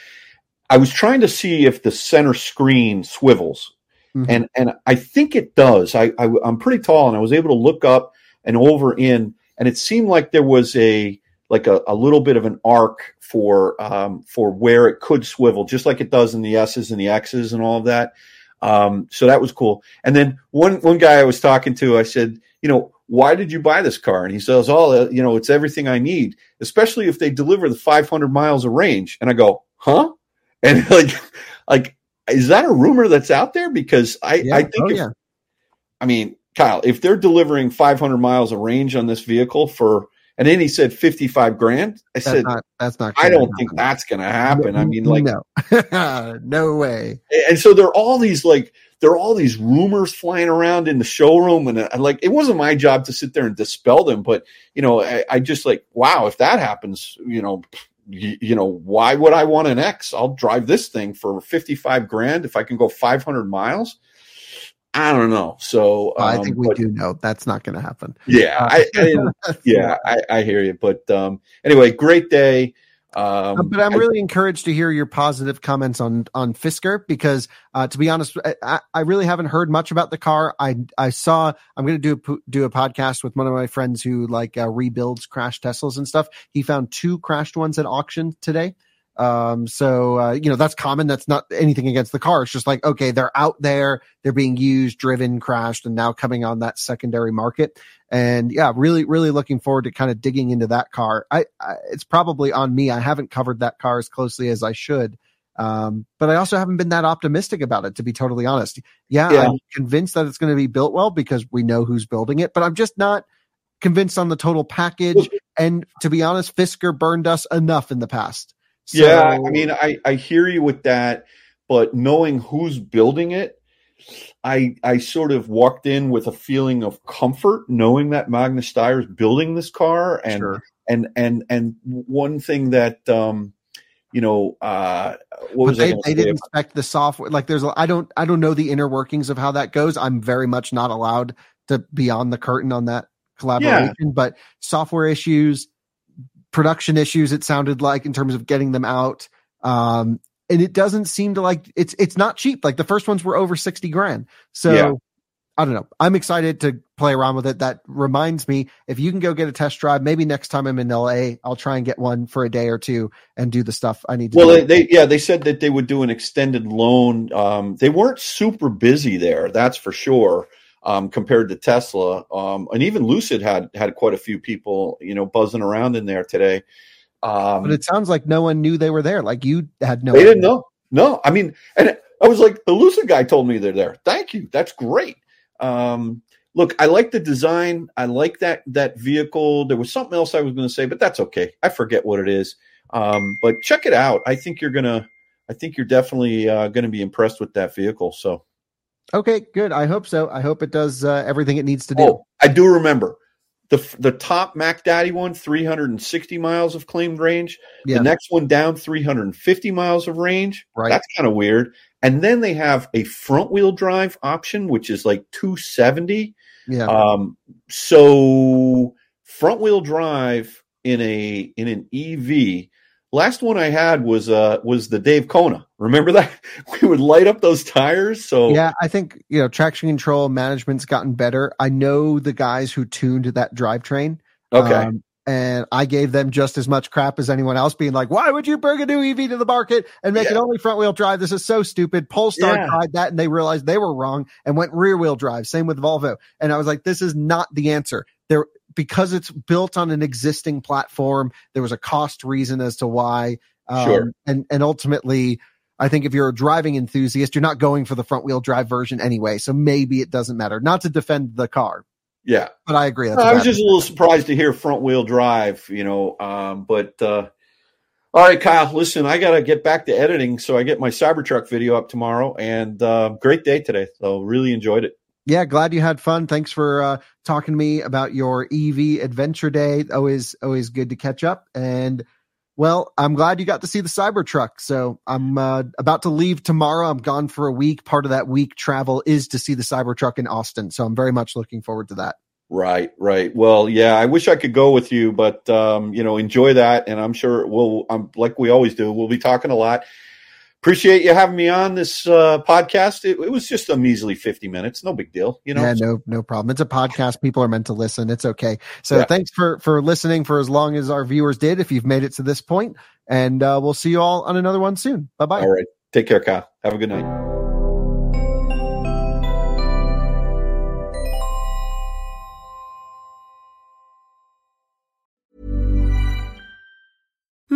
I was trying to see if the center screen swivels, Mhm. and and I think it does. I, I I'm pretty tall, and I was able to look up and over in, and it seemed like there was a like a, a little bit of an arc for um, for where it could swivel, just like it does in the S's and the X's and all of that. Um, so that was cool. And then one one guy I was talking to, I said, you know, why did you buy this car? And he says, oh, uh, you know, it's everything I need, especially if they deliver the 500 miles of range. And I go, huh? And like, like, is that a rumor that's out there? Because I, Yeah. I think, oh, if, yeah. I mean, Kyle, if they're delivering 500 miles of range on this vehicle for, and then he said 55 grand, I That's said, not. That's not. I don't think happen. that's going to happen. I mean, like, no, no way. and so there are all these like there are all these rumors flying around in the showroom and I, like it wasn't my job to sit there and dispel them but you know i, I just like wow if that happens you know you, you know why would i want an x? I'll drive this thing for 55 grand if i can go 500 miles? I don't know. So I um, think we but- do know that's not going to happen. yeah I, I yeah I, I hear you but um anyway great day um but I'm I- really encouraged to hear your positive comments on on Fisker because, uh, to be honest, I, I really haven't heard much about the car. I I saw I'm going to do a, do a podcast with one of my friends who like uh, rebuilds crashed Teslas and stuff. He found two crashed ones at auction today. Um, so uh, you know that's common. That's not anything against the car. It's just like okay, they're out there, they're being used, driven, crashed, and now coming on that secondary market. And yeah, really, really looking forward to kind of digging into that car. I, I it's probably on me. I haven't covered that car as closely as I should. Um, but I also haven't been that optimistic about it, to be totally honest. Yeah, Yeah. I'm convinced that it's going to be built well because we know who's building it, but I'm just not convinced on the total package. And to be honest, Fisker burned us enough in the past. So- yeah, I mean, I I hear you with that, but knowing who's building it, I I sort of walked in with a feeling of comfort, knowing that Magnus Steyr is building this car, and Sure. and and and one thing that um, you know, uh, what was but they, they didn't inspect the software. Like there's, a, I don't, I don't know the inner workings of how that goes. I'm very much not allowed to be on the curtain on that collaboration, yeah. but software issues, production issues, it sounded like in terms of getting them out. Um, and it doesn't seem to like it's it's not cheap. Like the first ones were over 60 grand. So yeah. I don't know. I'm excited to play around with it. That reminds me, if you can go get a test drive, maybe next time I'm in LA, I'll try and get one for a day or two and do the stuff I need to. Well, do. they, yeah, they said that they would do an extended loan. Um, they weren't super busy there, that's for sure, um, compared to Tesla. Um, and even Lucid had had quite a few people, you know, buzzing around in there today. Um, but it sounds like no one knew they were there. Like you had no. They idea. didn't know. No, I mean, and I was like, the Lucid guy told me they're there. Thank you. That's great. Um, look, I like the design. I like that that vehicle. There was something else I was going to say, but that's okay. I forget what it is. Um, but check it out. I think you're gonna. I think you're definitely uh, going to be impressed with that vehicle. So, okay, good. I hope so. I hope it does uh, everything it needs to do. Oh, I do remember the the top Mac Daddy one, 360 miles of claimed range. Yeah. The next one down, 350 miles of range. Right. That's kind of weird. And then they have a front wheel drive option, which is like 270. Yeah. Um, so front wheel drive in a in an EV. Last one I had was uh was the Dave Kona. Remember that? We would light up those tires. So Yeah, I think you know traction control management's gotten better. I know the guys who tuned that drivetrain. Okay. Um, and I gave them just as much crap as anyone else, being like, "Why would you bring a new EV to the market and make yeah. it only front wheel drive? This is so stupid." Polestar yeah. tried that, and they realized they were wrong and went rear wheel drive. Same with Volvo, and I was like, "This is not the answer." There, because it's built on an existing platform. There was a cost reason as to why, um, sure. and and ultimately. I think if you're a driving enthusiast, you're not going for the front wheel drive version anyway. So maybe it doesn't matter. Not to defend the car, yeah, but I agree. I was just a little surprised to hear front wheel drive, you know. Um, but uh, all right, Kyle, listen, I got to get back to editing, so I get my Cybertruck video up tomorrow. And uh, great day today, so really enjoyed it. Yeah, glad you had fun. Thanks for uh, talking to me about your EV Adventure Day. Always, always good to catch up. And well, I'm glad you got to see the Cybertruck. So I'm uh, about to leave tomorrow. I'm gone for a week. Part of that week travel is to see the Cybertruck in Austin. So I'm very much looking forward to that. Right, right. Well, yeah, I wish I could go with you, but um, you know, enjoy that, and I'm sure we'll, um, like we always do, we'll be talking a lot appreciate you having me on this uh, podcast. It, it, was just a measly 50 minutes. No big deal. You know? Yeah, no, no problem. It's a podcast. People are meant to listen. It's okay. So yeah. thanks for, for listening for as long as our viewers did, if you've made it to this point, and uh, we'll see you all on another one soon. Bye bye. All right. Take care, Kyle. Have a good night.